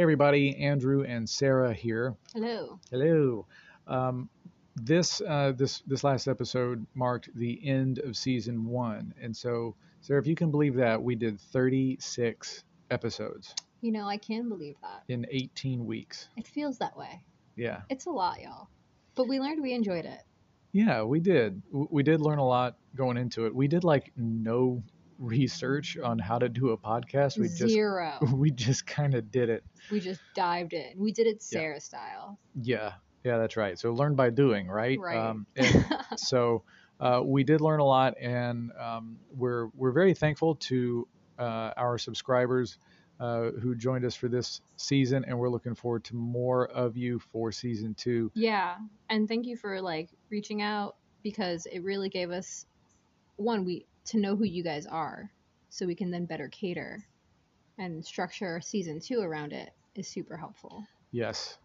Hey, everybody. Andrew and Sarah here. Hello. Hello. Um, this uh, this this last episode marked the end of season one, and so Sarah, if you can believe that, we did 36 episodes You know, I can believe that. in 18 weeks. It feels that way. Yeah, It's a lot, y'all. But we learned we enjoyed it. yeah, we did. W- We did learn a lot going into it. We did like no research on how to do a podcast. We just Zero. we just kind of did it. we just dived in. We did it Sarah style. Yeah, yeah, that's right. So learn by doing, right? Right. Um, so uh, we did learn a lot, and um, we're we're very thankful to uh, our subscribers uh, who joined us for this season, and we're looking forward to more of you for season two. yeah. And thank you for like reaching out because it really gave us one we to know who you guys are so we can then better cater and structure season two around it is super helpful. Yes,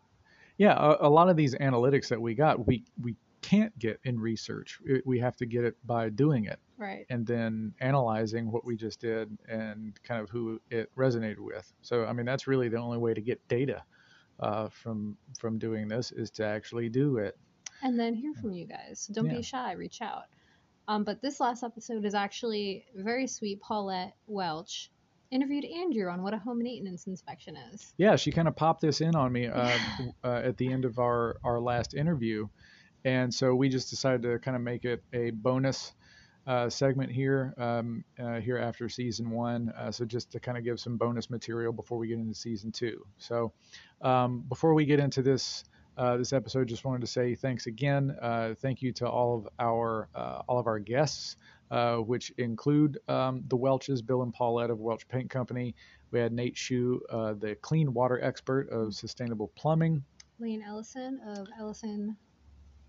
yeah. A, a lot of these analytics that we got, we we can't get in research. We have to get it by doing it. Right. and then analyzing what we just did and kind of who it resonated with. So I mean that's really the only way to get data uh, from from doing this is to actually do it. and then hear from you guys. So don't Yeah. be shy, reach out. Um, but this last episode is actually very sweet. Paulette Welch interviewed Andrew on what a home maintenance inspection is. Yeah, she kind of popped this in on me uh, uh, at the end of our our last interview, and so we just decided to kind of make it a bonus. Uh, segment here um, uh, here after season one uh, so just to kind of give some bonus material before we get into season two so um, before we get into this uh, this episode just wanted to say thanks again uh, thank you to all of our uh, all of our guests uh, which include um, the welches bill and paulette of welch paint company we had nate Shue, uh, the clean water expert of sustainable plumbing Lane Ellison of Ellison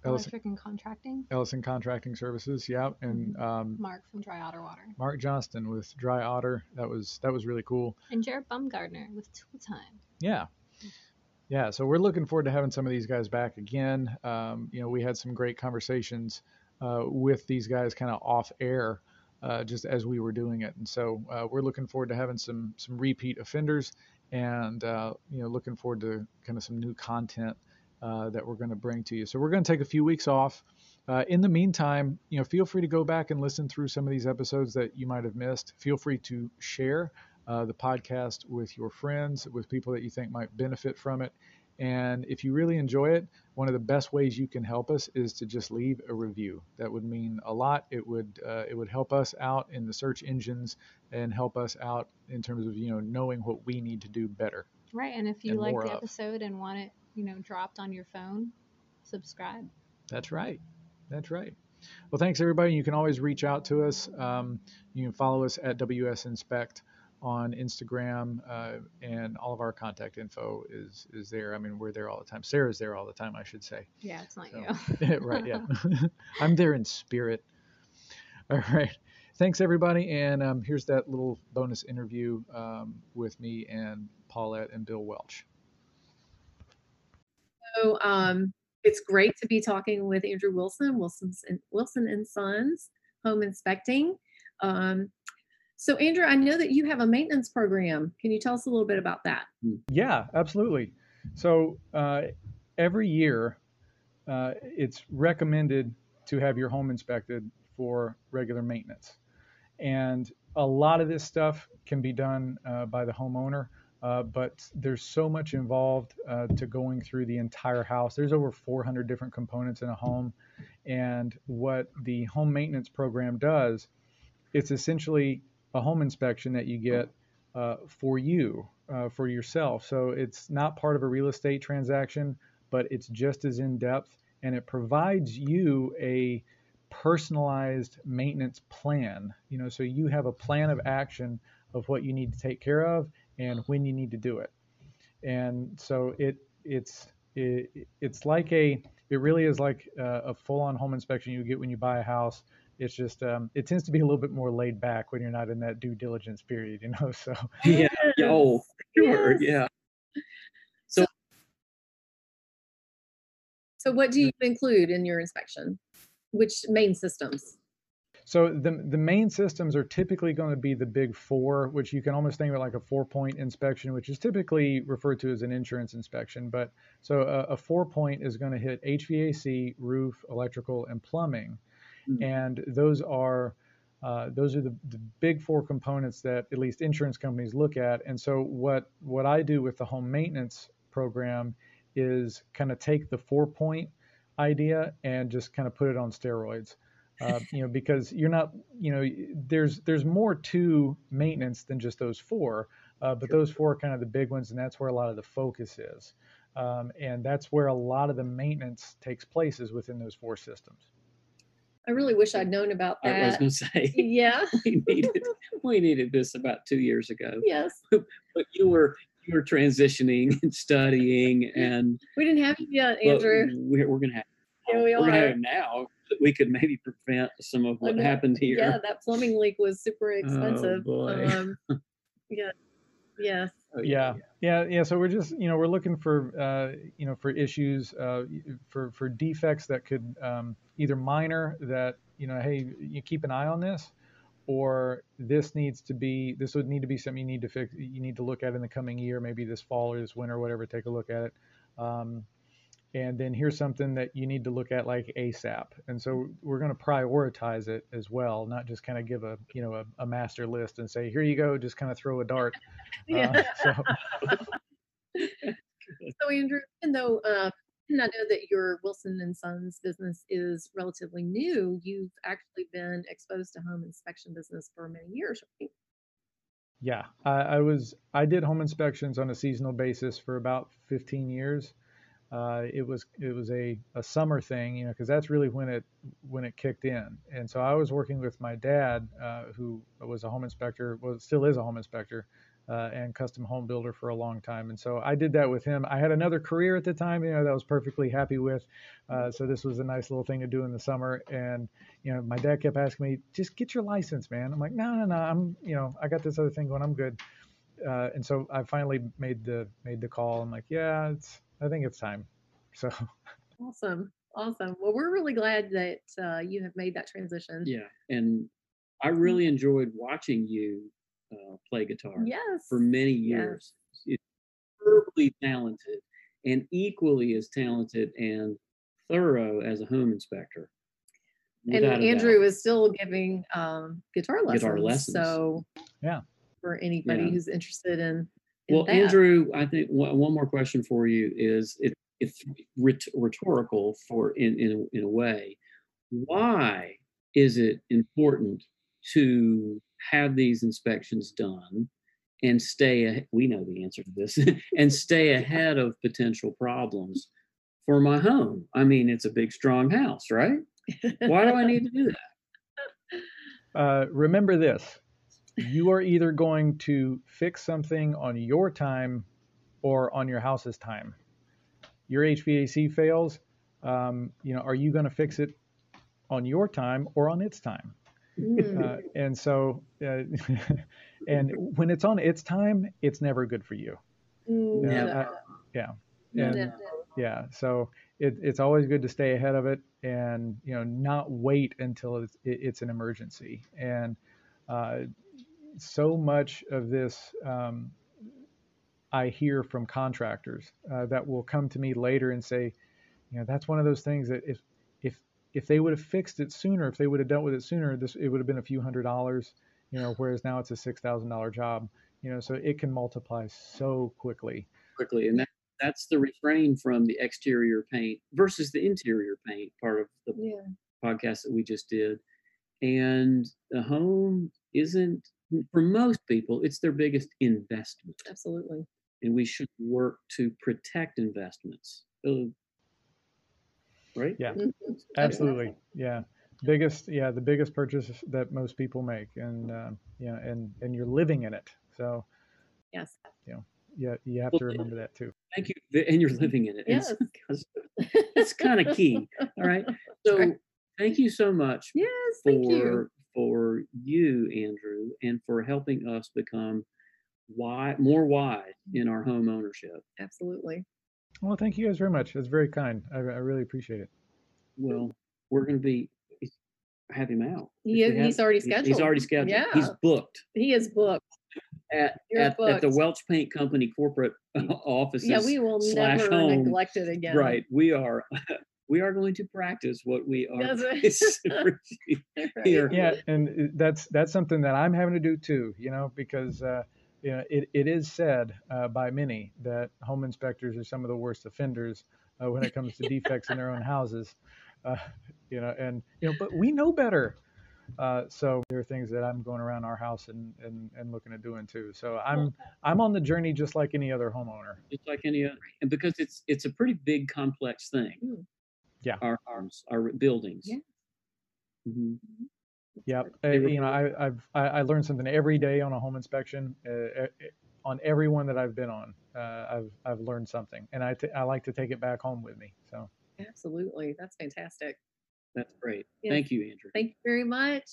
Ellison, Electric and Contracting. ellison contracting services yeah and um, Mark from Dry Otter Water. mark johnston with dry otter that was that was really cool And Jared Bumgardner with Tool Time. Yeah. Yeah. So we're looking forward to having some of these guys back again. Um, you know, we had some great conversations uh, with these guys kind of off air. Uh, just as we were doing it, and so uh, we're looking forward to having some some repeat offenders, and uh, you know, looking forward to kind of some new content uh, that we're going to bring to you. So we're going to take a few weeks off. Uh, in the meantime, you know, feel free to go back and listen through some of these episodes that you might have missed. Feel free to share uh, the podcast with your friends, with people that you think might benefit from it. And if you really enjoy it, one of the best ways you can help us is to just leave a review. That would mean a lot. It would uh, it would help us out in the search engines and help us out in terms of you know knowing what we need to do better. Right. And if you And like the of. episode and want it, you know, dropped on your phone, subscribe. That's right. That's right. Well, thanks everybody. You can always reach out to us. Um, you can follow us at WS Inspect on Instagram, uh, and all of our contact info is is there. I mean, we're there all the time. Sarah's there all the time, I should say. Yeah, it's not So- you. right? Yeah, I'm there in spirit. All right. Thanks everybody, and um, here's that little bonus interview um, with me and Paulette and Bill Welch. So um, it's great to be talking with Andrew Wilson, Wilson's and Wilson and Sons Home Inspecting. Um, so Andrew, I know that you have a maintenance program. Can you tell us a little bit about that? Yeah, absolutely. So uh, every year, uh, it's recommended to have your home inspected for regular maintenance. And a lot of this stuff can be done uh, by the homeowner, uh, but there's so much involved uh, to going through the entire house. There's over 400 different components in a home. And what the home maintenance program does, it's essentially a home inspection that you get uh, for you, uh, for yourself. So it's not part of a real estate transaction, but it's just as in depth and it provides you a personalized maintenance plan. You know, so you have a plan of action of what you need to take care of and when you need to do it. And so it it's it, it's like a it really is like a, a full-on home inspection you get when you buy a house. It's just um, it tends to be a little bit more laid back when you're not in that due diligence period, you know. So Yeah. Oh, sure. Yes. Yeah. So what do you include in your inspection? Which main systems? So the the main systems are typically going to be the big four, which you can almost think of like a four point inspection, which is typically referred to as an insurance inspection. But so a, a four point is going to hit HVAC, roof, electrical, and plumbing, mm-hmm. and those are uh, those are the, the big four components that at least insurance companies look at. And so what what I do with the home maintenance program is kind of take the four point idea and just kind of put it on steroids uh, you know, because you're not, you know, there's there's more to maintenance than just those four, uh, but sure. those four are kind of the big ones, and that's where a lot of the focus is, um, and that's where a lot of the maintenance takes place is within those four systems. I really wish I'd known about that. I was going to say, yeah, we needed we needed this about two years ago. Yes, but you were you were transitioning and studying, and we didn't have it yet, Andrew. We're, we're going to have. Here we we're are. going to have it now that we could maybe prevent some of what happened here. Yeah, that plumbing leak was super expensive. Oh, expensive. boy. Um, yeah, yeah. Oh, Yeah, yeah, yeah. So we're just, you know, we're looking for, uh, you know, for issues, uh, for for defects that could um, either minor that, you know, hey, you keep an eye on this, or this needs to be, this would need to be something you need to fix, you need to look at in the coming year, maybe this fall or this winter, or whatever. Take a look at it. Um, and then here's something that you need to look at like ASAP. And so we're going to prioritize it as well, not just kind of give a you know a, a, master list and say here you go, just kind of throw a dart. Yeah. Uh, so. so Andrew, even though uh, I know that your Wilson and Sons business is relatively new, you've actually been exposed to home inspection business for many years, right? Yeah, I, I was I did home inspections on a seasonal basis for about 15 years uh, it was it was a, a summer thing, you know, because that's really when it when it kicked in. And so I was working with my dad, uh, who was a home inspector, well, still is a home inspector, uh, and custom home builder for a long time. And so I did that with him. I had another career at the time, you know, that I was perfectly happy with. Uh, so this was a nice little thing to do in the summer. And you know, my dad kept asking me, just get your license, man. I'm like, no, no, no, I'm, you know, I got this other thing going. I'm good. Uh, and so I finally made the made the call. I'm like, yeah, it's I think it's time. So awesome, awesome. Well, we're really glad that uh, you have made that transition. Yeah, and I really enjoyed watching you uh, play guitar. Yes. For many years, yes. incredibly talented, and equally as talented and thorough as a home inspector. And Andrew is still giving um, guitar lessons. Guitar lessons. So yeah, for anybody yeah. who's interested in well, that. Andrew, I think one, one more question for you is it, it's rhetorical for in, in, a, in a way. Why is it important to have these inspections done and stay, we know the answer to this, and stay ahead of potential problems for my home? I mean, it's a big, strong house, right? Why do I need to do that? Uh, remember this you are either going to fix something on your time or on your house's time. Your HVAC fails, um, you know, are you going to fix it on your time or on its time? Mm. Uh, and so, uh, and when it's on its time, it's never good for you. Mm, uh, I, yeah. And, yeah. So it, it's always good to stay ahead of it and, you know, not wait until it's, it, it's an emergency. And, uh, so much of this um, I hear from contractors uh, that will come to me later and say, you know, that's one of those things that if if if they would have fixed it sooner, if they would have dealt with it sooner, this it would have been a few hundred dollars, you know, whereas now it's a six thousand dollar job, you know, so it can multiply so quickly. Quickly, and that, that's the refrain from the exterior paint versus the interior paint part of the yeah. podcast that we just did, and the home isn't for most people, it's their biggest investment. Absolutely. And we should work to protect investments. Uh, right? Yeah, mm-hmm. absolutely. Yeah. Biggest, yeah, the biggest purchase that most people make, and uh, yeah, and and you're living in it. So, yes, you know, yeah, you have well, to remember that too. Thank you, and you're living in it. Yes, it's kind of key. All right. So, thank you so much. Yes, for thank you for you, Andrew, and for helping us become wide, more wise mm-hmm. in our home ownership. Absolutely. Well, thank you guys very much. That's very kind. I, I really appreciate it. Well, we're going to be eh, have him out. If He- we have- he's already he- He's scheduled. already scheduled. Yeah. He's booked He is booked. at, You're at, at the. Welch Paint Company corporate offices. Yeah, we will slash never home. neglect it again. Right. We are, we are going to practice what we are That's right. preaching Right. here. Yeah, and that's that's something that I'm having to do too. You know, because uh, you know it, it is said uh, by many that home inspectors are some of the worst offenders uh, when it comes to defects in their own houses. Uh, you know, and you know, but we know better. Uh, so there are things that I'm going around our house and, and, and looking at doing too. So I'm I'm on the journey just like any other homeowner. Just like any other, and because it's, it's a pretty big, complex thing. Mm. Yeah. Our, our, our buildings. Yeah. Mhm. Yep. Uh, you know, I, I've I, I learned something every day on a home inspection. Uh, uh, on every one that I've been on, uh, I've I've learned something, and I, t- I like to take it back home with me. So Absolutely. That's fantastic. That's great. Yes. Thank you, Andrew. Thank you very much.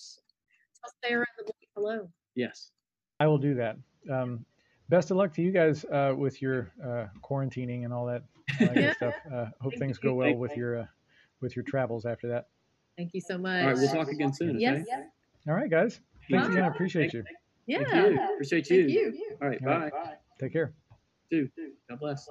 Tell Sarah and the boys hello. Yes. I will do that. Um, best of luck to you guys uh, with your uh, quarantining and all that, all that good stuff. Uh, hope Thank things you. go well Thank with you. your uh, with your travels after that. Thank you so much. All right. We'll talk again soon. Yes. Okay? All right, guys. Thanks Bye. again. I appreciate you. Yeah. Thank you. Appreciate you. Thank you. All right. All right. Bye. Take care. Too. God bless.